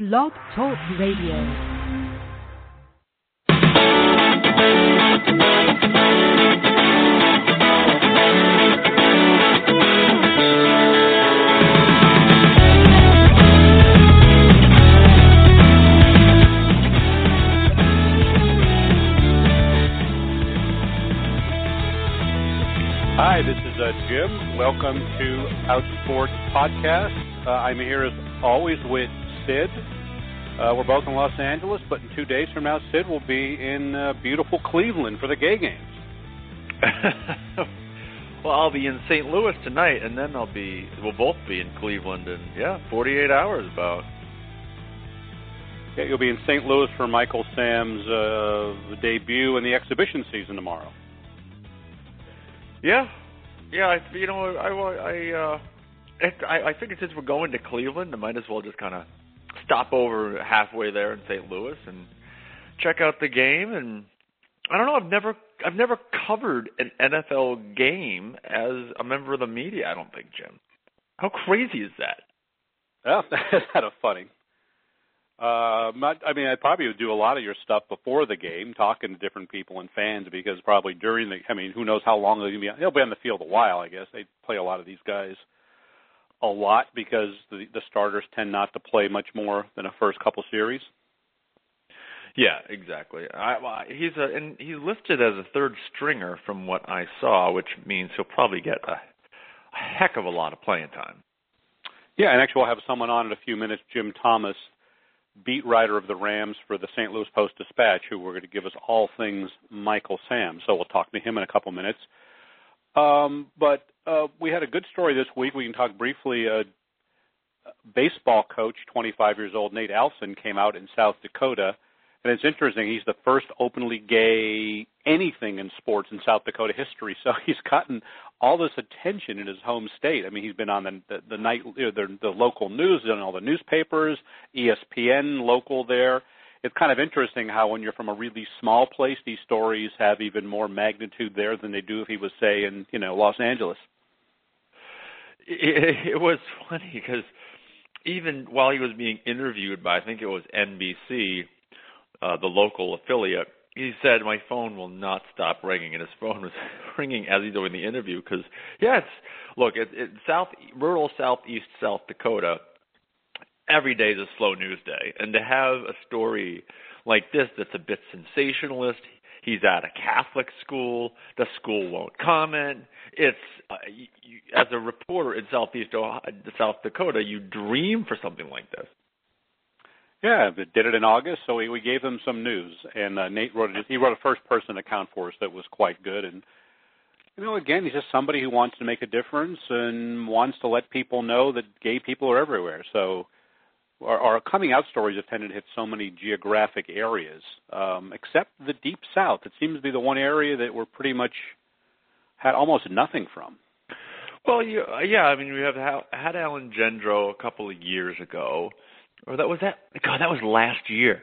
Blog Talk Radio. Hi, this is uh, Jim. Welcome to Outsports Podcast. Uh, I'm here as always with Sid. Uh, we're both in Los Angeles, but in two days from now, Sid will be in uh, beautiful Cleveland for the gay games. well, I'll be in St. Louis tonight, and then I'll be. We'll both be in Cleveland in yeah, 48 hours about. Yeah, you'll be in St. Louis for Michael Sam's uh, debut in the exhibition season tomorrow. Yeah, yeah. I, you know, I I uh, I, I figured since we're going to Cleveland, I might as well just kind of stop over halfway there in St. Louis and check out the game. And I don't know. I've never I've never covered an NFL game as a member of the media. I don't think, Jim. How crazy is that? Yeah, that's kind of funny. Uh, I mean, I probably would do a lot of your stuff before the game, talking to different people and fans, because probably during the, I mean, who knows how long they'll be. On, they'll be on the field a while, I guess. They play a lot of these guys a lot because the, the starters tend not to play much more than a first couple series. Yeah, exactly. I, well, he's a and he's listed as a third stringer from what I saw, which means he'll probably get a, a heck of a lot of playing time. Yeah, and actually we'll have someone on in a few minutes, Jim Thomas, beat writer of the Rams for the St. Louis Post Dispatch, who we're going to give us all things Michael Sam. So we'll talk to him in a couple minutes. Um, but uh, we had a good story this week. We can talk briefly. Uh, baseball coach, 25 years old, Nate Alson, came out in South Dakota. And it's interesting, he's the first openly gay anything in sports in South Dakota history. So he's gotten all this attention in his home state. I mean, he's been on the the, the night the, the local news and all the newspapers, ESPN local there. It's kind of interesting how when you're from a really small place, these stories have even more magnitude there than they do if he was, say, in you know Los Angeles. It, it was funny because even while he was being interviewed by I think it was NBC, uh, the local affiliate, he said my phone will not stop ringing, and his phone was ringing as he's doing the interview because yeah, it's look, it, it South rural southeast South Dakota. Every day is a slow news day, and to have a story like this that's a bit sensationalist. He's at a Catholic school. The school won't comment. It's uh, you, as a reporter in Southeast Ohio, South Dakota, you dream for something like this. Yeah, they did it in August, so we, we gave them some news, and uh, Nate wrote it. He wrote a first-person account for us that was quite good, and you know, again, he's just somebody who wants to make a difference and wants to let people know that gay people are everywhere. So, our, our coming out stories have tended to hit so many geographic areas, um, except the Deep South. It seems to be the one area that we're pretty much had almost nothing from. Well, you, yeah, I mean, we have had Alan Gendreau a couple of years ago, or that was that. God, that was last year.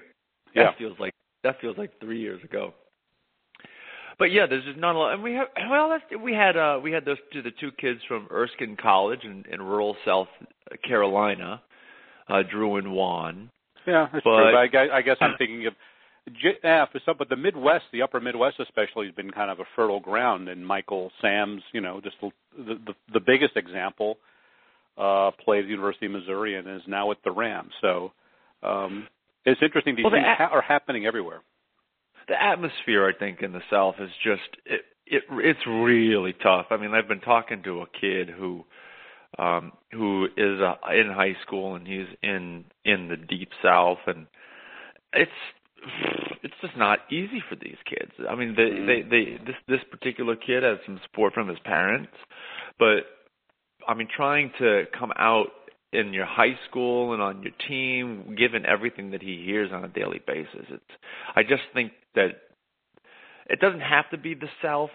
Yeah. Feels like that feels like three years ago. But yeah, there's just not a lot, and we have well, that's, we had uh we had those two the two kids from Erskine College in, in rural South Carolina, uh Drew and Juan. Yeah, that's but, true. But I, guess, I guess I'm thinking of yeah, for some, but the Midwest, the Upper Midwest especially, has been kind of a fertile ground. And Michael Sam's, you know, just the the, the biggest example, uh, played at the University of Missouri and is now at the Rams. So um, it's interesting. These well, things the, ha- are happening everywhere. The atmosphere, I think, in the South is just it, it it's really tough. I mean, I've been talking to a kid who um who is uh, in high school and he's in in the deep south and it's it's just not easy for these kids. I mean, they, mm-hmm. they, they, this, this particular kid has some support from his parents, but I mean, trying to come out in your high school and on your team, given everything that he hears on a daily basis, it's. I just think that it doesn't have to be the South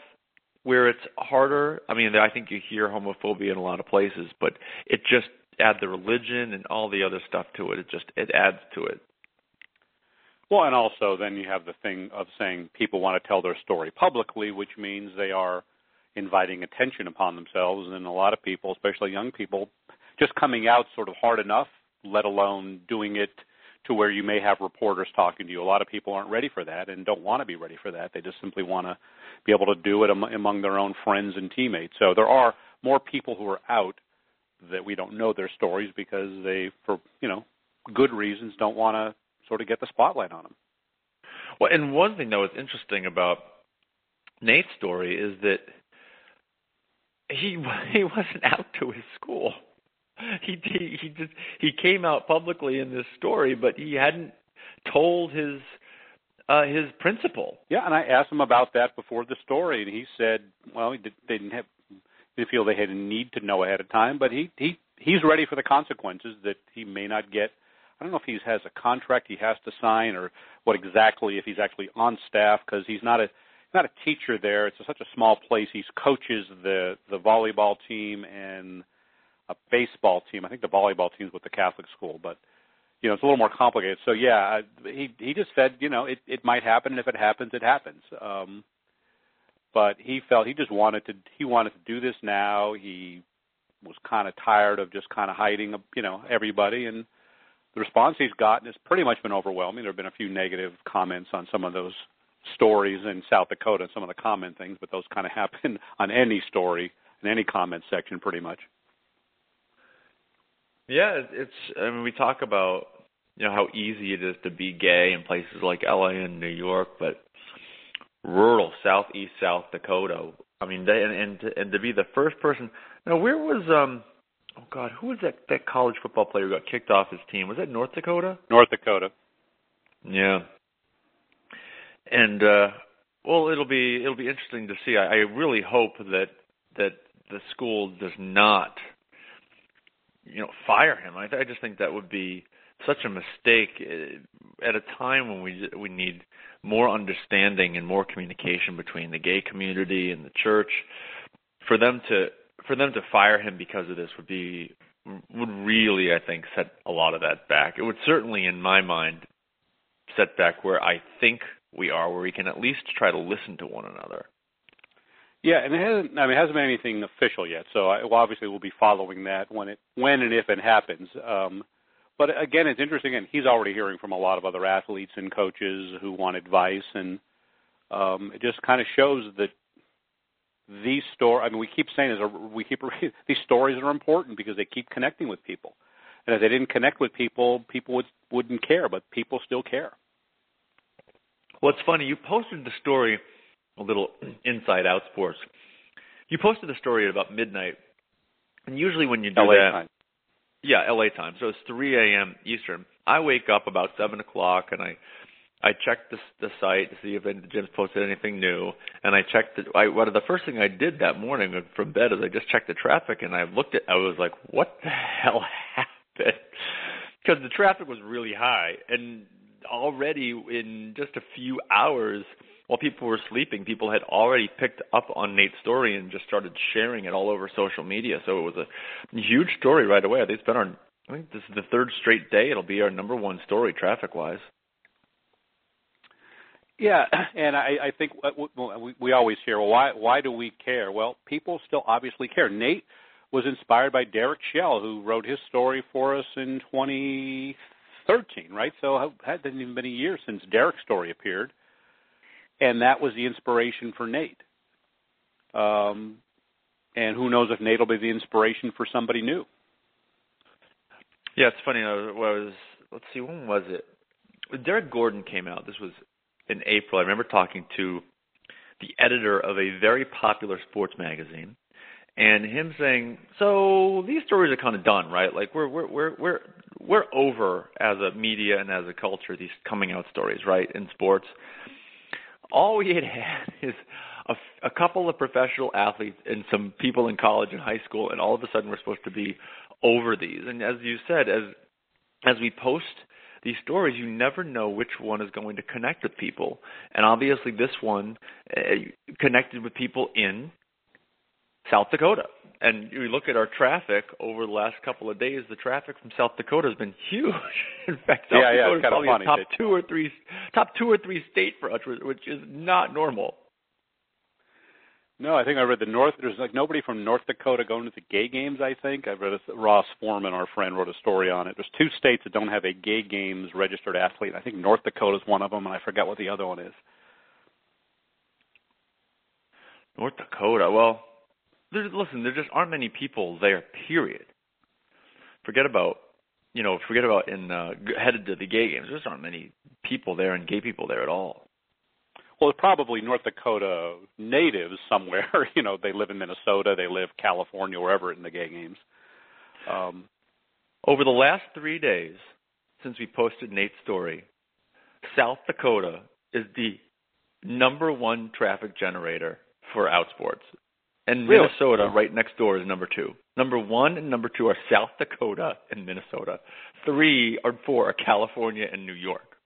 where it's harder. I mean, I think you hear homophobia in a lot of places, but it just add the religion and all the other stuff to it. It just it adds to it. Well, and also then you have the thing of saying people want to tell their story publicly, which means they are inviting attention upon themselves. And a lot of people, especially young people, just coming out sort of hard enough, let alone doing it to where you may have reporters talking to you. A lot of people aren't ready for that and don't want to be ready for that. They just simply want to be able to do it among their own friends and teammates. So there are more people who are out that we don't know their stories because they, for you know, good reasons, don't want to sort of get the spotlight on them. Well, and one thing that was interesting about Nate's story is that he he wasn't out to his school. He he he just he came out publicly in this story, but he hadn't told his uh his principal. Yeah, and I asked him about that before the story, and he said, well, he did, they didn't have didn't feel they had a need to know ahead of time, but he he he's ready for the consequences that he may not get. I don't know if he has a contract he has to sign or what exactly if he's actually on staff because he's not a not a teacher there. It's a, such a small place. He coaches the the volleyball team and a baseball team. I think the volleyball team's with the Catholic school, but you know it's a little more complicated. So yeah, he he just said you know it it might happen, and if it happens, it happens. Um, but he felt he just wanted to he wanted to do this now. He was kind of tired of just kind of hiding, you know, everybody and the response he's gotten has pretty much been overwhelming. There have been a few negative comments on some of those stories in South Dakota, some of the comment things, but those kind of happen on any story in any comment section, pretty much. Yeah, it's. I mean, we talk about you know how easy it is to be gay in places like LA and New York, but rural southeast South Dakota. I mean, they, and and to, and to be the first person. Now, where was um? Oh God, who was that that college football player who got kicked off his team? Was that North Dakota? North Dakota. Yeah, and uh, well, it'll be it'll be interesting to see. I, I really hope that that the school does not, you know, fire him. I, I just think that would be such a mistake uh, at a time when we we need more understanding and more communication between the gay community and the church. For them to for them to fire him because of this would be would really, I think, set a lot of that back. It would certainly, in my mind, set back where I think we are, where we can at least try to listen to one another. Yeah, and it hasn't. I mean, it hasn't been anything official yet. So I, well, obviously, we'll be following that when it, when and if it happens. Um, but again, it's interesting, and he's already hearing from a lot of other athletes and coaches who want advice, and um, it just kind of shows that these stories. I mean, we keep saying this, we keep these stories are important because they keep connecting with people, and if they didn't connect with people, people would wouldn't care, but people still care. Well, it's funny. You posted the story, a little inside out sports. You posted the story at about midnight, and usually when you do LA that, time. yeah, LA time. So it's 3 a.m. Eastern. I wake up about seven o'clock, and I I checked the the site to see if Jim's posted anything new, and I checked. The, I what the first thing I did that morning from bed is I just checked the traffic, and I looked at. I was like, what the hell happened? Because the traffic was really high, and already in just a few hours while people were sleeping, people had already picked up on Nate's story and just started sharing it all over social media. So it was a huge story right away. I think it's been our I think this is the third straight day. It'll be our number one story traffic wise. Yeah, and I, I think uh, we, we always hear, well, why why do we care? Well, people still obviously care. Nate was inspired by Derek Shell, who wrote his story for us in 2013, right? So uh, it hadn't even been a year since Derek's story appeared and that was the inspiration for Nate. Um, and who knows if Nate will be the inspiration for somebody new. Yeah, it's funny. I was let's see, when was it? Derrick Gordon came out. This was in April. I remember talking to the editor of a very popular sports magazine, and him saying, "So these stories are kind of done, right? Like we're we're we're we're we're over as a media and as a culture these coming out stories, right, in sports." All we had had is a, a couple of professional athletes and some people in college and high school, and all of a sudden we're supposed to be over these. And as you said, as as we post these stories, you never know which one is going to connect with people. And obviously, this one uh, connected with people in South Dakota. And you look at our traffic over the last couple of days, the traffic from South Dakota has been huge. In fact, South yeah, Dakota yeah, is probably funny. top two or three top two or three state for us, which is not normal. No, I think I read the North. There's like nobody from North Dakota going to the gay games. I think I read a, Ross Forman, our friend, wrote a story on it. There's two states that don't have a gay games registered athlete. I think North Dakota is one of them, and I forget what the other one is. North Dakota. Well, listen, there just aren't many people there. Period. Forget about you know, forget about in uh, headed to the gay games. There just aren't many people there and gay people there at all. Well, it's probably North Dakota natives somewhere. you know, they live in Minnesota, they live California, wherever in the gay games. Um, Over the last three days since we posted Nate's story, South Dakota is the number one traffic generator for outsports. And really? Minnesota, right next door, is number two. Number one and number two are South Dakota and Minnesota. Three or four are California and New York.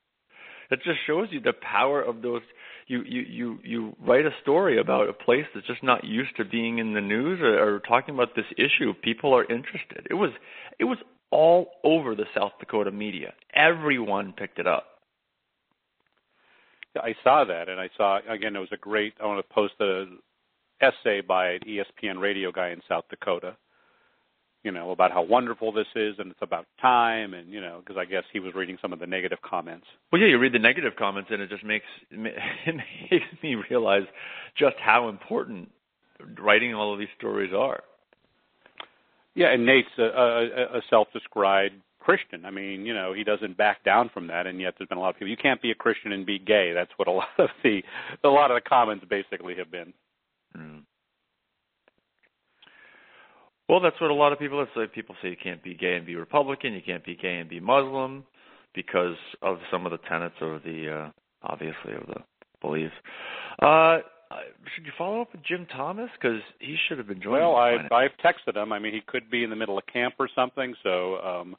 It just shows you the power of those. You you you you write a story about a place that's just not used to being in the news or, or talking about this issue. People are interested. It was it was all over the South Dakota media. Everyone picked it up. I saw that, and I saw again. It was a great. I want to post a essay by an ESPN radio guy in South Dakota, you know, about how wonderful this is and it's about time and, you know, because I guess he was reading some of the negative comments. Well, yeah, you read the negative comments and it just makes it makes me realize just how important writing all of these stories are. Yeah, and Nate's a, a, a self-described Christian. I mean, you know, he doesn't back down from that, and yet there's been a lot of people. You can't be a Christian and be gay. That's what a lot of the a lot of the comments basically have been. Mm. Well, that's what a lot of people say. People say you can't be gay and be Republican, you can't be gay and be Muslim because of some of the tenets of the, uh, obviously, of the beliefs. Uh, should you follow up with Jim Thomas because he should have been joining? Well, I've I've texted him. I mean, he could be in the middle of camp or something. So, um,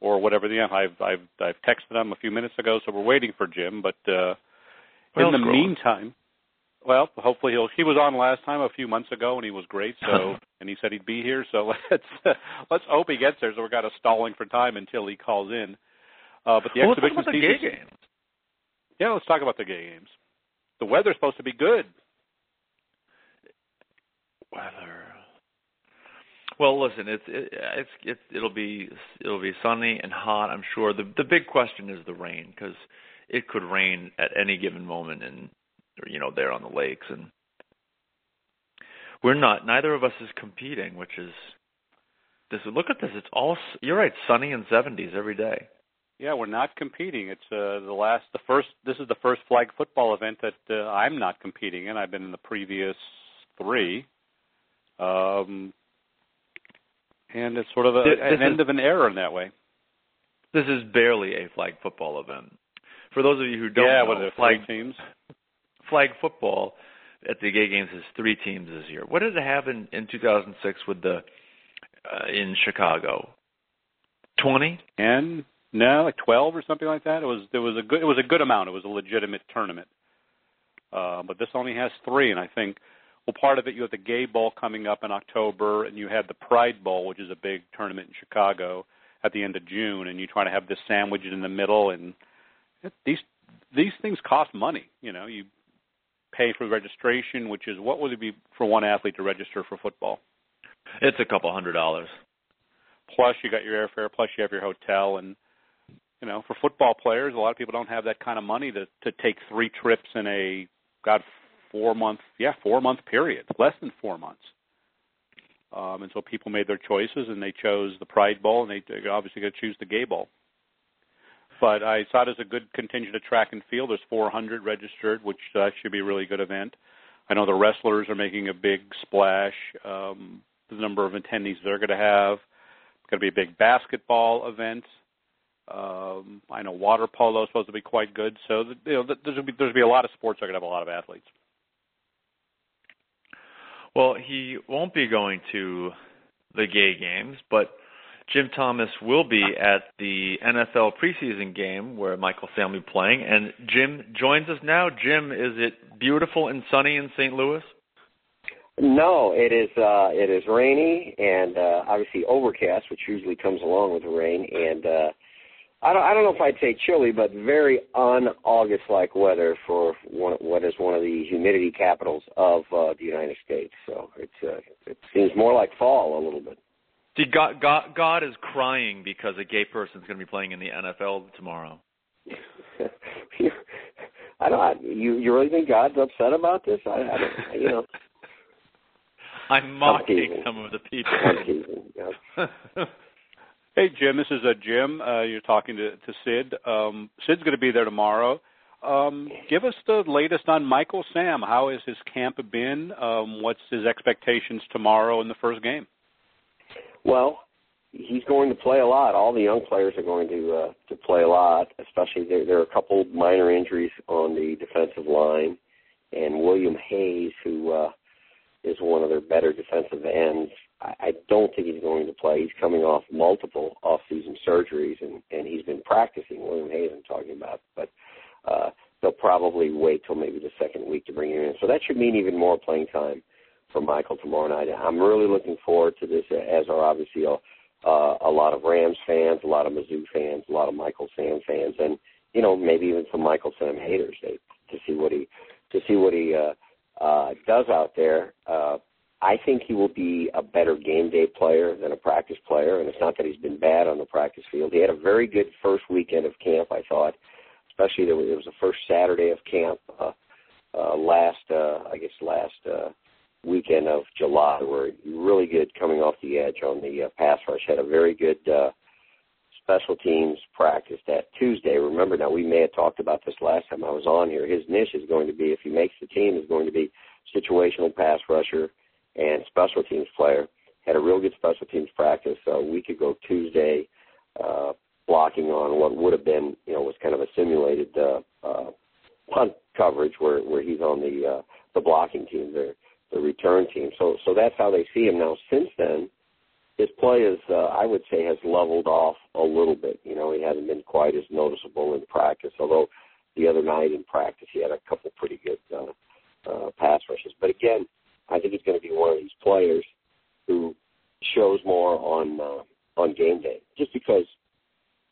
or whatever. The I've I've I've texted him a few minutes ago. So we're waiting for Jim. But uh, in the meantime, well, hopefully he'll. He was on last time a few months ago, and he was great. So, and he said he'd be here. So let's let's hope he gets there. So we're kind of stalling for time until he calls in. Uh, but the well, exhibition let's talk about the gay games. Yeah, let's talk about the gay games. The weather's supposed to be good. Weather. Well, listen, it's it, it's it's it'll be it'll be sunny and hot. I'm sure. The the big question is the rain because it could rain at any given moment or you know there on the lakes. And we're not neither of us is competing which is this look at this. It's all you're right sunny and 70s every day. Yeah we're not competing. It's uh the last the first this is the first flag football event that uh, i'm not competing in. I've been in the previous three. Um and it's sort of a, this, an this end is, of an era in that way. This is barely a flag football event. For those of you who don't yeah, know, what are flag teams flag football at the gay games is three teams this year. What did it have in, in 2006 with the uh, in Chicago? Twenty and no, like twelve or something like that. It was there was a good it was a good amount. It was a legitimate tournament. Uh, but this only has three, and I think well, part of it you have the Gay Bowl coming up in October, and you have the Pride Bowl, which is a big tournament in Chicago at the end of June, and you try to have this sandwiched in the middle, and it, these these things cost money. You know, you pay for registration, which is what would it be for one athlete to register for football? It's a couple hundred dollars. Plus, you got your airfare. Plus, you have your hotel, and you know, for football players, a lot of people don't have that kind of money to to take three trips in a god four month yeah four month period, less than four months. Um, and so people made their choices, and they chose the Pride Bowl, and they, they obviously got to choose the Gay Bowl but I saw it as a good contingent of track and field. There's 400 registered, which uh, should be a really good event. I know the wrestlers are making a big splash. Um, the number of attendees they're going to have. It's going to be a big basketball event. Um, I know water polo is supposed to be quite good. So you know, there's going to be there's going to be a lot of sports that are going to have a lot of athletes. Well, he won't be going to the gay games, but Jim Thomas will be at the NFL preseason game where Michael Sam will be playing, and Jim joins us now. Jim, is it beautiful and sunny in St. Louis? No, it is. Uh, it is rainy and uh, obviously overcast, which usually comes along with the rain. And uh, I don't, I don't know if I'd say chilly, but very un-August-like weather for one, what is one of the humidity capitals of uh, the United States. So it's uh, it seems more like fall a little bit. See, God, God, God is crying because a gay person is going to be playing in the NFL tomorrow. I don't. You you really think God's upset about this? I, I don't. You know. I'm mocking some of the people. I'm teasing, yeah. Hey, Jim, this is uh, Jim. Uh, you're talking to, to Sid. Um, Sid's going to be there tomorrow. Um, give us the latest on Michael Sam. How has his camp been? Um, what's his expectations tomorrow in the first game? Well, he's going to play a lot. All the young players are going to uh, to play a lot. Especially there, there are a couple minor injuries on the defensive line, and William Hayes, who uh, is one of their better defensive ends, I, I don't think he's going to play. He's coming off multiple off-season surgeries, and and he's been practicing. William Hayes, I'm talking about, but uh, they'll probably wait till maybe the second week to bring him in. So that should mean even more playing time for Michael tomorrow night. I'm really looking forward to this, as are obviously a, uh, a lot of Rams fans, a lot of Mizzou fans, a lot of Michael Sam fans, and you know maybe even some Michael Sam haters they, to see what he to see what he uh, uh, does out there. Uh, I think he will be a better game day player than a practice player, and it's not that he's been bad on the practice field. He had a very good first weekend of camp, I thought, especially there was, it was the first Saturday of camp uh, uh, last, uh, I guess, last uh, weekend of July, where really good coming off the edge on the uh, pass rush. Had a very good uh, special teams practice that Tuesday. Remember, now we may have talked about this last time I was on here. His niche is going to be, if he makes the team, is going to be situational pass rusher and special teams player. Had a real good special teams practice a week ago Tuesday, uh, blocking on what would have been, you know, was kind of a simulated uh, uh, punt coverage where where he's on the uh, the blocking team, the the return team. So so that's how they see him now. Since then, his play is, uh, I would say, has leveled off a little bit. You know, he hasn't been quite as noticeable in practice. Although the other night in practice, he had a couple pretty good uh, uh, pass rushes. But again, I think he's going to be one of these players who shows more on uh, on game day, just because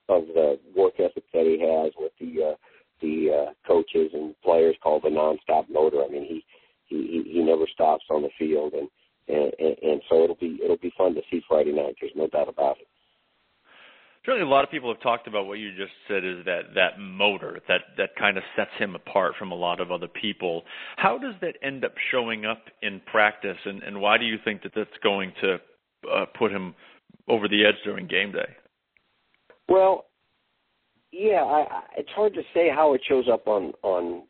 of the work ethic that he has with the uh, the uh, coaches and players called the nonstop motor. I mean, he he he never stops on the field, and and, and, so it'll be it'll be fun to see Friday night. There's no doubt about it. Certainly, a lot of people have talked about what you just said is that that motor that that kind of sets him apart from a lot of other people. How does that end up showing up in practice, and, and why do you think that that's going to uh, put him over the edge during game day? Well, yeah, I, I, it's hard to say how it shows up on on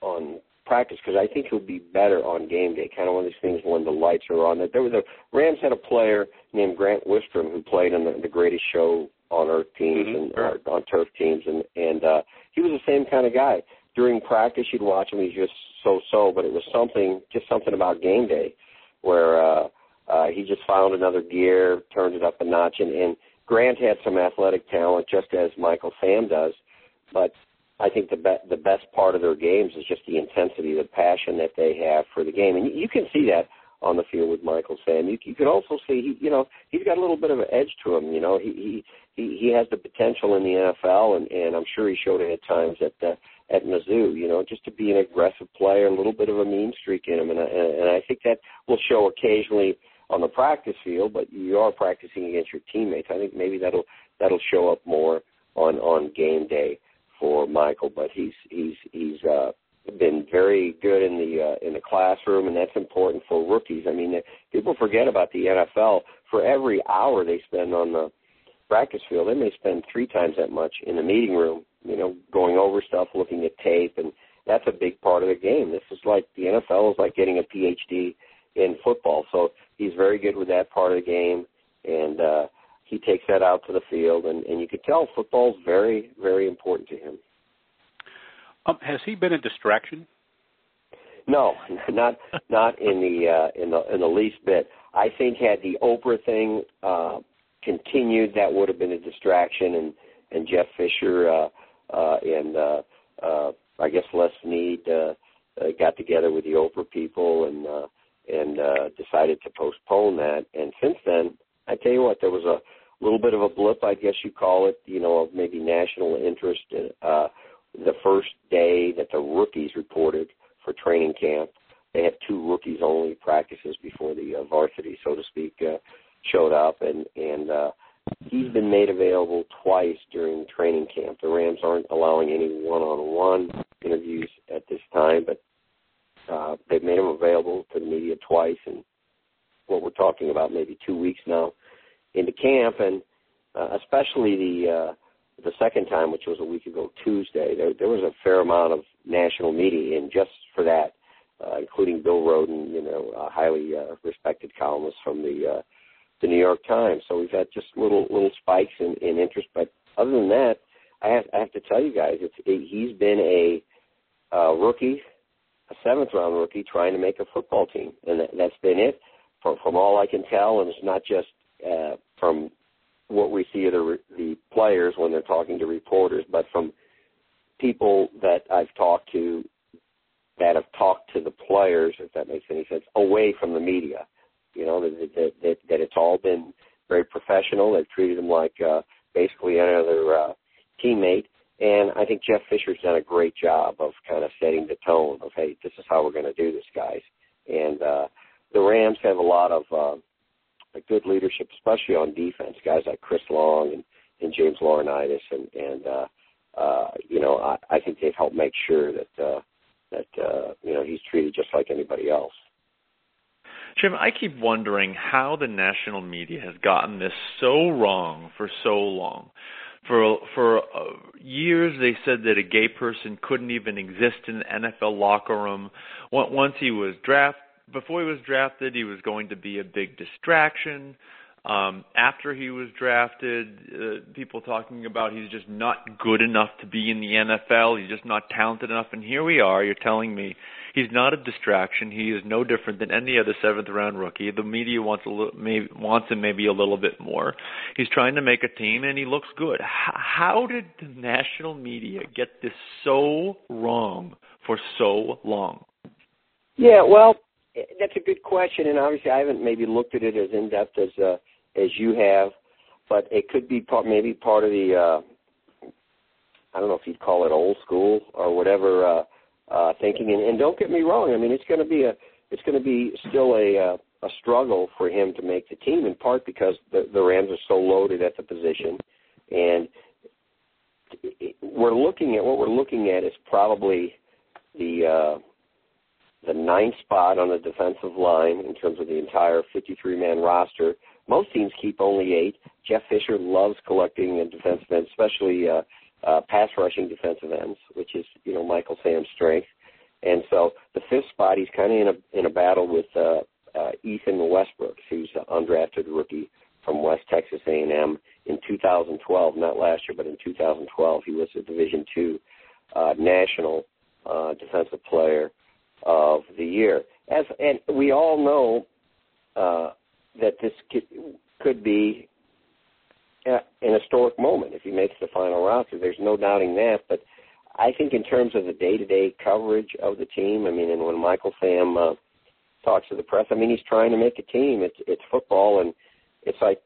on practice because I think he'll be better on game day. Kind of one of these things when the lights are on. That There was a Rams had a player named Grant Wistrom who played on the, the Greatest Show on Earth teams mm-hmm. and or on turf teams, and and uh, he was the same kind of guy. During practice, you'd watch him; he's just so-so. But it was something, just something about game day, where uh, uh, he just found another gear, turned it up a notch, and, and Grant had some athletic talent, just as Michael Sam does. But I think the be- the best part of their games is just the intensity, the passion that they have for the game, and you, you can see that on the field with Michael Sam. You, you can also see, he, you know, he's got a little bit of an edge to him. You know, he he he, has the potential in the NFL, and and I'm sure he showed it at times at the, at Mizzou. You know, just to be an aggressive player, a little bit of a mean streak in him, and and, and I think that will show occasionally on the practice field. But you are practicing against your teammates. I think maybe that'll that'll show up more on on game day for Michael. But he's he's he's uh, been very good in the uh, in the classroom, and that's important for rookies. I mean, people forget about the NFL. For every hour they spend on the practice field, they may spend three times that much in the meeting room. You know, going over stuff, looking at tape, and that's a big part of the game. This is like the NFL is like getting a PhD in football. So he's very good with that part of the game, and takes that out to the field, and, and you could tell football's very, very important to him. Um, has he been a distraction? No, not not in the uh, in the in the least bit. I think had the Oprah thing uh, continued, that would have been a distraction, and and Jeff Fisher uh, uh, and uh, uh, I guess Les Snead uh, uh, got together with the Oprah people and uh, and uh, decided to postpone that. And since then, I tell you what, there was a little bit of a blip, I guess you call it, you know, of maybe national interest. Uh, the first day that the rookies reported for training camp, they had two rookies only practices before the uh, varsity, so to speak, uh, showed up, and and uh, he's been made available twice during training camp. The Rams aren't allowing any one-on-one interviews at this time, but uh, they've made him available to the media twice, and what we're talking about maybe two weeks now into camp, and uh, especially the uh, the second time, which was a week ago Tuesday, there, there was a fair amount of national media in just for that, uh, including Bill Rhoden, you know, a highly uh, respected columnist from the uh, the New York Times. So we've had just little little spikes in, in interest, but other than that, I have, I have to tell you guys, it's it, he's been a uh, rookie, a seventh round rookie, trying to make a football team, and that, that's been it. From from all I can tell, and it's not just uh, from what we see of the, the players when they're talking to reporters, but from people that I've talked to that have talked to the players, if that makes any sense, away from the media. You know that that that, that it's all been very professional. They've treated them like uh, basically another uh, teammate. And I think Jeff Fisher's done a great job of kind of setting the tone of, hey, this is how we're going to do this, guys. And uh, the Rams have a lot of uh, a good leadership, especially on defense. Guys like Chris Long and, and James Laurinaitis, and and uh, uh, you know I, I think they've helped make sure that uh, that uh, you know he's treated just like anybody else. Jim, I keep wondering how the national media has gotten this so wrong for so long. For for uh, years, they said that a gay person couldn't even exist in the NFL locker room. Once he was drafted before he was drafted, he was going to be a big distraction. Um, after he was drafted, uh, people talking about he's just not good enough to be in the NFL. He's just not talented enough. And here we are. You're telling me he's not a distraction. He is no different than any other seventh round rookie. The media wants a little, maybe wants him maybe a little bit more. He's trying to make a team, and he looks good. H- how did the national media get this so wrong for so long? Yeah, well, that's a good question, and obviously I haven't maybe looked at it as in depth as uh, as you have, but it could be part maybe part of the uh, I don't know if you'd call it old school or whatever uh, uh, thinking. And, and don't get me wrong, I mean it's going to be a it's going to be still a uh, a struggle for him to make the team in part because the, the Rams are so loaded at the position, and we're looking at what we're looking at is probably the uh, the ninth spot on the defensive line in terms of the entire 53 man roster. Most teams keep only eight. Jeff Fisher loves collecting defensive ends, especially uh, uh, pass rushing defensive ends, which is you know Michael Sam's strength. And so the fifth spot, he's kind of in a in a battle with uh, uh, Ethan Westbrook, who's an undrafted rookie from West Texas A&M in 2012, not last year, but in 2012, he was a Division two uh, national uh, defensive player of the year. As and we all know uh, that this could, could be an historic moment if he makes the final roster. There's no doubting that. But I think in terms of the day-to-day coverage of the team, I mean, and when Michael Sam uh, talks to the press, I mean, he's trying to make a team. It's it's football, and it's like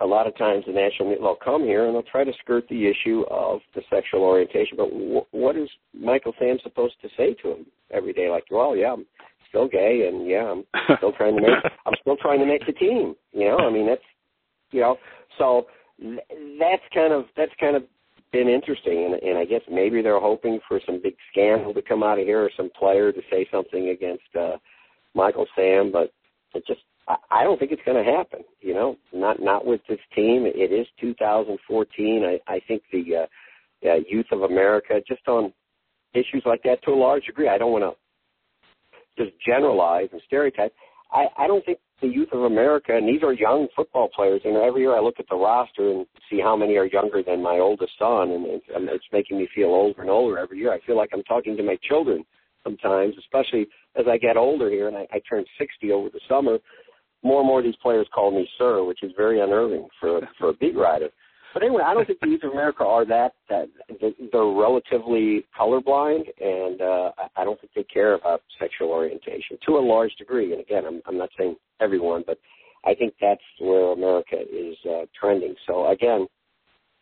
a lot of times the national media will come here and they'll try to skirt the issue of the sexual orientation. But w- what is Michael Sam supposed to say to him every day? Like, well, yeah, I'm still gay, and yeah, I'm still trying to make I'm still trying to make the team. You know, I mean that's you know, so th- that's kind of that's kind of been interesting, and, and I guess maybe they're hoping for some big scandal to come out of here or some player to say something against uh, Michael Sam, but it just I don't think it's going to happen. You know, not not with this team. It is 2014. I, I think the uh, uh, youth of America, just on issues like that, to a large degree, I don't want to just generalize and stereotype. I, I don't think the youth of America, and these are young football players. And every year I look at the roster and see how many are younger than my oldest son, and it's, it's making me feel older and older every year. I feel like I'm talking to my children sometimes, especially as I get older here, and I, I turned 60 over the summer more and more of these players call me sir, which is very unnerving for for a beat writer. But anyway, I don't think the youth of America are that that they're relatively colorblind, and uh, I don't think they care about sexual orientation to a large degree. And again, I'm I'm not saying everyone, but I think that's where America is uh, trending. So again,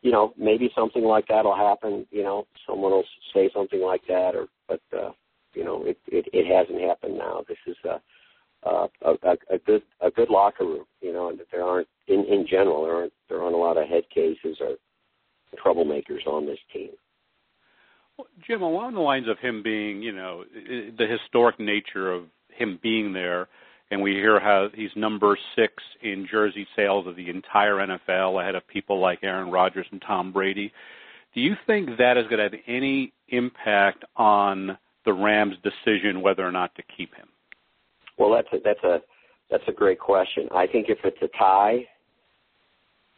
you know, maybe something like that will happen. You know, someone will say something like that, or but uh, you know, it, it it hasn't happened now. This is a uh, a, a, a good a good locker room. You know, and that there aren't in in general there aren't there aren't a lot of head cases or troublemakers on this team. Well, Jim, along the lines of him being, you know, the historic nature of him being there, and we hear how he's number six in jersey sales of the entire NFL, ahead of people like Aaron Rodgers and Tom Brady. Do you think that is going to have any impact on the Rams' decision whether or not to keep him? Well, that's a, that's a that's a great question. I think if it's a tie,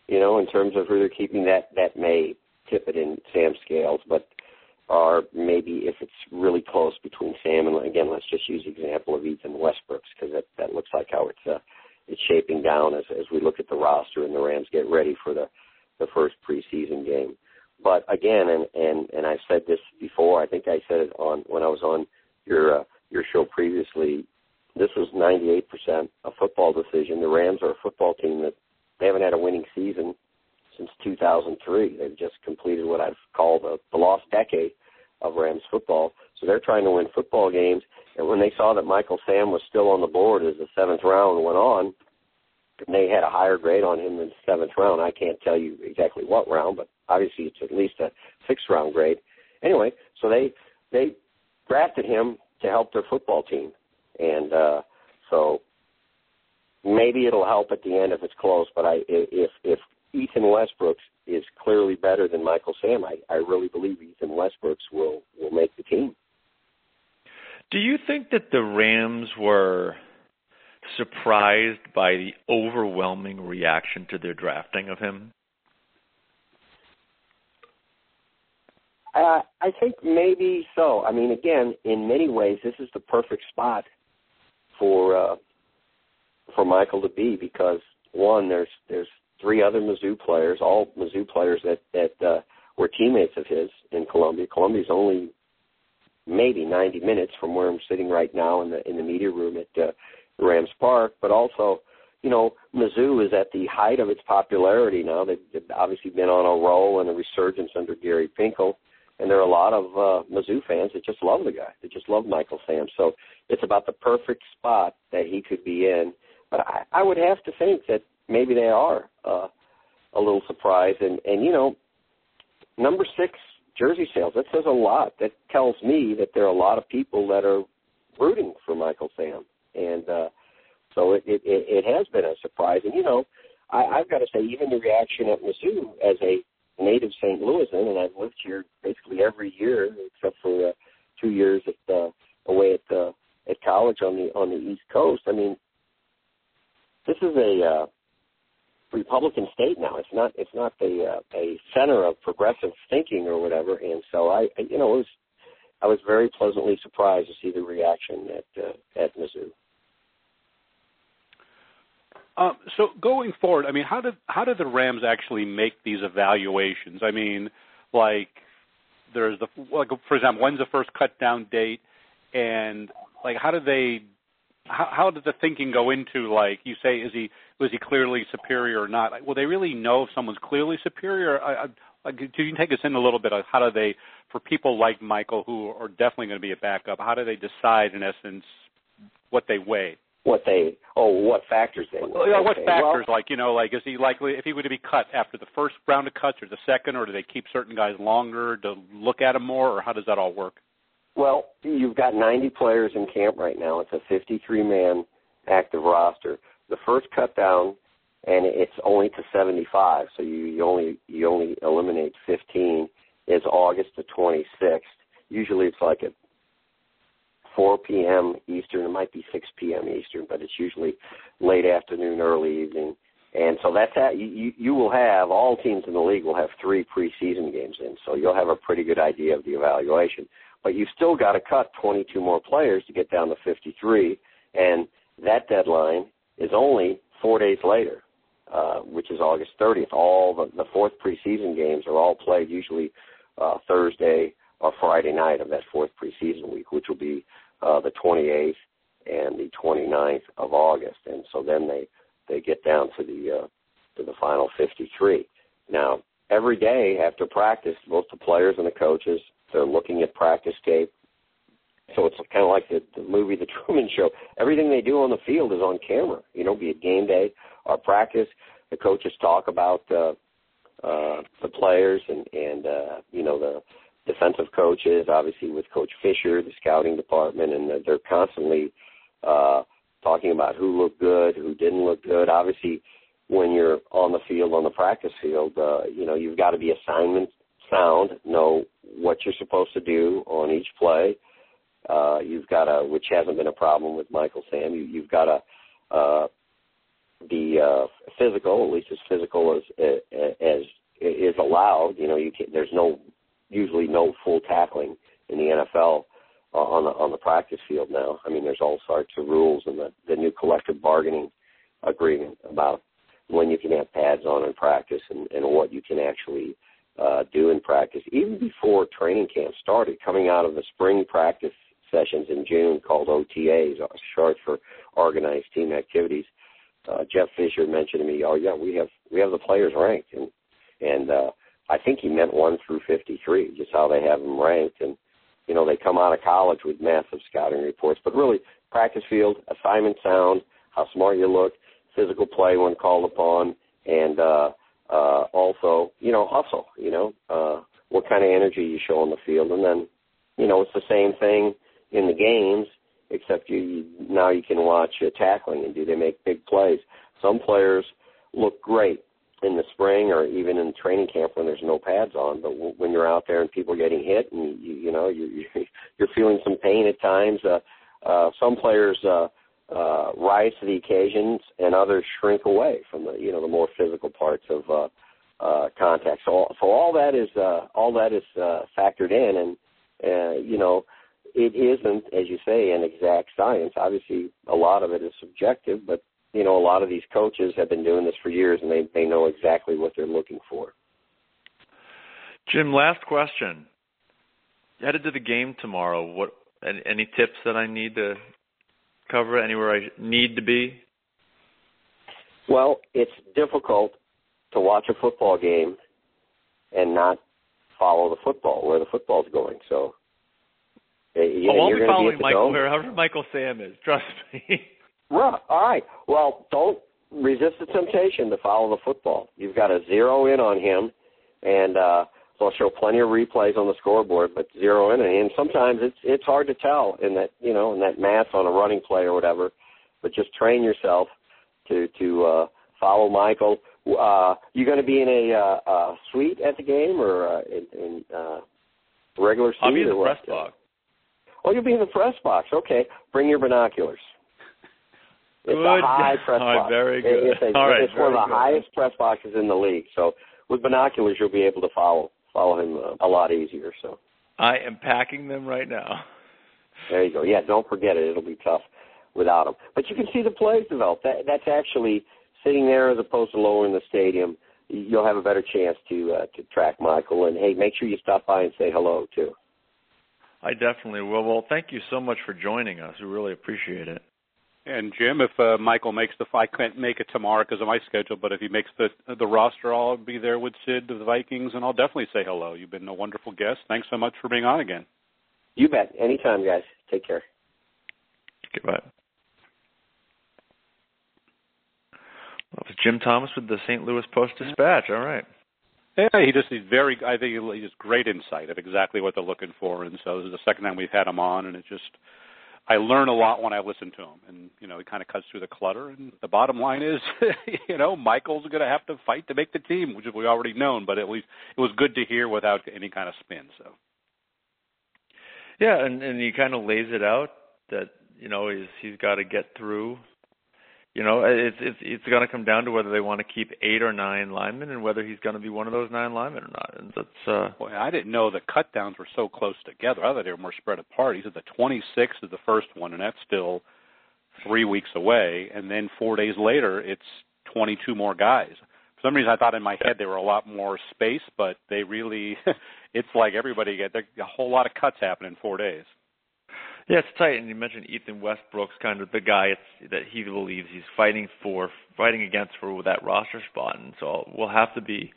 you know, in terms of who they're keeping, that that may tip it in Sam's scales. But or maybe if it's really close between Sam and again, let's just use the example of Ethan Westbrooks because that that looks like how it's uh, it's shaping down as as we look at the roster and the Rams get ready for the the first preseason game. But again, and and and I've said this before. I think I said it on when I was on your uh, your show previously. This was 98% a football decision. The Rams are a football team that they haven't had a winning season since 2003. They've just completed what I've called the, the lost decade of Rams football. So they're trying to win football games. And when they saw that Michael Sam was still on the board as the seventh round went on, they had a higher grade on him than seventh round. I can't tell you exactly what round, but obviously it's at least a sixth round grade. Anyway, so they they drafted him to help their football team, and uh, so maybe it'll help at the end if it's close. But I if if Ethan Westbrooks is clearly better than Michael Sam, I, I really believe Ethan Westbrooks will will make the team. Do you think that the Rams were surprised by the overwhelming reaction to their drafting of him? Uh, I think maybe so. I mean, again, in many ways, this is the perfect spot for uh, for Michael to be because one, there's there's three other Mizzou players, all Mizzou players that that uh, were teammates of his in Columbia. Columbia's only maybe 90 minutes from where I'm sitting right now in the in the media room at uh, Rams Park, but also, you know, Mizzou is at the height of its popularity now. They've, they've obviously been on a roll and a resurgence under Gary Pinkel, and there are a lot of uh, Mizzou fans that just love the guy. They just love Michael Sam. So it's about the perfect spot that he could be in. But I, I would have to think that maybe they are uh, a little surprised. And and you know, number six jersey sales that says a lot. That tells me that there are a lot of people that are rooting for Michael Sam, and uh, so it, it it has been a surprise. And you know, I, I've got to say, even the reaction at Mizzou as a native St. Louisan, and I've lived here basically every year except for uh, two years at uh, away at uh, at college on the on the East Coast. I mean, this is a uh, Republican state now. It's not it's not the uh, a center of progressive thinking or whatever. And so I, I you know it was I was very pleasantly surprised to see the reaction at uh, at Mizzou. Um, so going forward, I mean, how did how did the Rams actually make these evaluations? I mean, like there's the like for example, when's the first cut down date, and like how did they how, how did the thinking go into like you say is he was he clearly superior or not? Like, will they really know if someone's clearly superior? I, I, like, do you take us in a little bit of how do they, for people like Michael who are definitely going to be a backup, how do they decide in essence what they weigh? What they oh what factors they well, yeah, what factors well, like you know like is he likely if he were to be cut after the first round of cuts or the second or do they keep certain guys longer to look at him more or how does that all work? Well, you've got 90 players in camp right now. It's a 53 man active roster. The first cut down, and it's only to 75, so you, you only you only eliminate 15. Is August the 26th. Usually it's like at 4 p.m. Eastern. It might be 6 p.m. Eastern, but it's usually late afternoon, early evening. And so that's that. You, you will have all teams in the league will have three preseason games in, so you'll have a pretty good idea of the evaluation but you've still got to cut 22 more players to get down to 53, and that deadline is only four days later, uh, which is August 30th. All the, the fourth preseason games are all played usually uh, Thursday or Friday night of that fourth preseason week, which will be uh, the 28th and the 29th of August, and so then they they get down to the uh, to the final 53. Now, every day after practice, both the players and the coaches they're looking at practice tape. So it's kind of like the, the movie The Truman Show. Everything they do on the field is on camera. You know, be it game day or practice. The coaches talk about uh, uh, the players and and uh, you know the defensive coaches, obviously with Coach Fisher, the scouting department, and they're constantly uh, talking about who looked good, who didn't look good. Obviously, when you're on the field, on the practice field, uh, you know you've got to be assignment sound, know what you're supposed to do on each play. Uh, you've got to, which hasn't been a problem with Michael Sam. You, you've got to uh, be uh, physical, at least as physical as as is allowed. You know, you can, there's no usually no full tackling in the NFL uh, on the on the practice field now. I mean, there's all sorts of rules in the the new collective bargaining agreement about when you can have pads on in practice and, and what you can actually uh, do in practice. Even before training camp started, coming out of the spring practice sessions in June called OTAs, uh, short for organized team activities. Uh, Jeff Fisher mentioned to me, "Oh yeah, we have we have the players ranked," and and uh, I think he meant one through 53, just how they have them ranked. And, you know, they come out of college with massive scouting reports. But really, practice field, assignment sound, how smart you look, physical play when called upon, and uh, uh, also, you know, hustle, you know, uh, what kind of energy you show on the field. And then, you know, it's the same thing in the games, except you, you now you can watch uh, tackling and do they make big plays. Some players look great in the spring or even in training camp when there's no pads on. But w- when you're out there and people are getting hit and you, you know you, you're feeling some pain at times, uh, uh, some players uh, uh, rise to the occasions and others shrink away from the you know the more physical parts of uh, uh, contact. So so all that is uh, all that is uh, factored in, and uh, you know it isn't as you say an exact science. Obviously, a lot of it is subjective, but you know, a lot of these coaches have been doing this for years and they, they know exactly what they're looking for. Jim, last question. Headed to the game tomorrow, what any, any tips that I need to cover anywhere I need to be? Well, it's difficult to watch a football game and not follow the football where the football's going. So, eh, you, oh, I'll be following Michael wherever Michael Sam is. Trust me. Right. All right. Well, don't resist the temptation to follow the football. You've got to zero in on him, and uh, they'll show plenty of replays on the scoreboard, but zero in. And sometimes it's it's hard to tell in that you know in that math on a running play or whatever. But just train yourself to to uh, follow Michael. Uh, you going to be in a uh, uh, suite at the game or uh, in, in uh, regular seat? I'll be in the press box. Oh, you'll be in the press box. Okay, bring your binoculars. It's good. a high press All right, box. very good. It's, a, All right, it's one of the good. highest press boxes in the league. So with binoculars, you'll be able to follow follow him uh, a lot easier. So I am packing them right now. There you go. Yeah, don't forget it. It'll be tough without them. But you can see the plays develop. That, that's actually sitting there as opposed to lower in the stadium. You'll have a better chance to uh, to track Michael. And hey, make sure you stop by and say hello too. I definitely will. Well, thank you so much for joining us. We really appreciate it. And Jim, if uh, Michael makes the, I can't make it tomorrow because of my schedule, but if he makes the the roster, I'll be there with Sid of the Vikings, and I'll definitely say hello. You've been a wonderful guest. Thanks so much for being on again. You bet. Anytime, guys. Take care. Goodbye. Well, was Jim Thomas with the St. Louis Post Dispatch. All right. Yeah, he just he's very. I think he has great insight of exactly what they're looking for, and so this is the second time we've had him on, and it just I learn a lot when I listen to him, and you know, he kind of cuts through the clutter. And the bottom line is, you know, Michael's going to have to fight to make the team, which we already known. But at least it was good to hear without any kind of spin. So. Yeah, and and he kind of lays it out that you know he's he's got to get through you know, it's it's it's going to come down to whether they want to keep eight or nine linemen, and whether he's going to be one of those nine linemen or not. And that's. uh Boy, I didn't know the cut downs were so close together. I thought they were more spread apart. He said the 26th is the first one, and that's still three weeks away. And then four days later, it's 22 more guys. For some reason, I thought in my head they were a lot more space, but they really, it's like everybody get a whole lot of cuts happen in four days. Yeah, it's tight. And you mentioned Ethan Westbrook's kind of the guy that he believes he's fighting for, fighting against for that roster spot, and so we'll have to be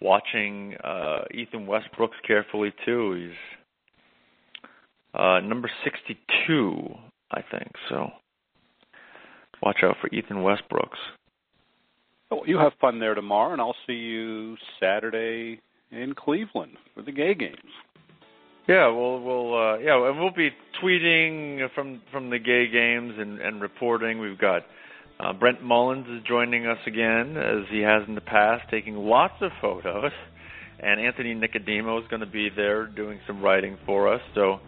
watching uh, Ethan Westbrooks carefully too. He's uh, number 62, I think. So watch out for Ethan Westbrooks. Well, you have fun there tomorrow, and I'll see you Saturday in Cleveland for the gay games. Yeah, we'll we'll uh, yeah, and we'll be tweeting from from the gay games and and reporting. We've got uh, Brent Mullins is joining us again as he has in the past, taking lots of photos, and Anthony Nicodemo is going to be there doing some writing for us. So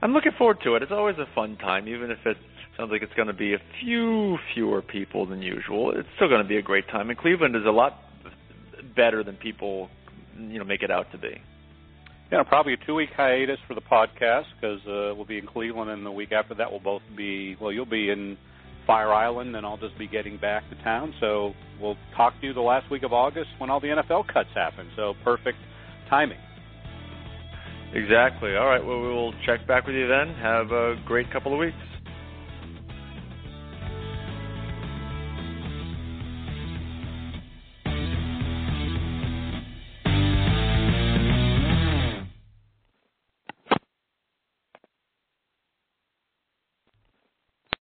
I'm looking forward to it. It's always a fun time, even if it sounds like it's going to be a few fewer people than usual. It's still going to be a great time, and Cleveland is a lot better than people you know make it out to be. Yeah, probably a two-week hiatus for the podcast because uh, we'll be in Cleveland, and the week after that we'll both be. Well, you'll be in Fire Island, and I'll just be getting back to town. So we'll talk to you the last week of August when all the NFL cuts happen. So perfect timing. Exactly. All right. Well, we will check back with you then. Have a great couple of weeks.